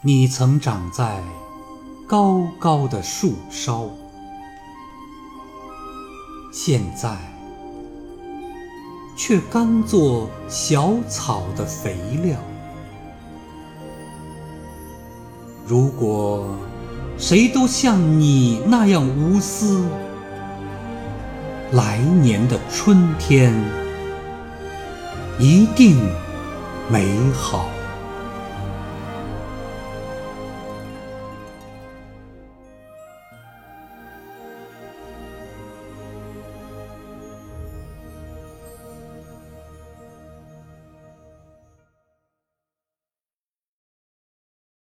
你曾长在高高的树梢现在却甘做小草的肥料。如果谁都像你那样无私来年的春天一定美好。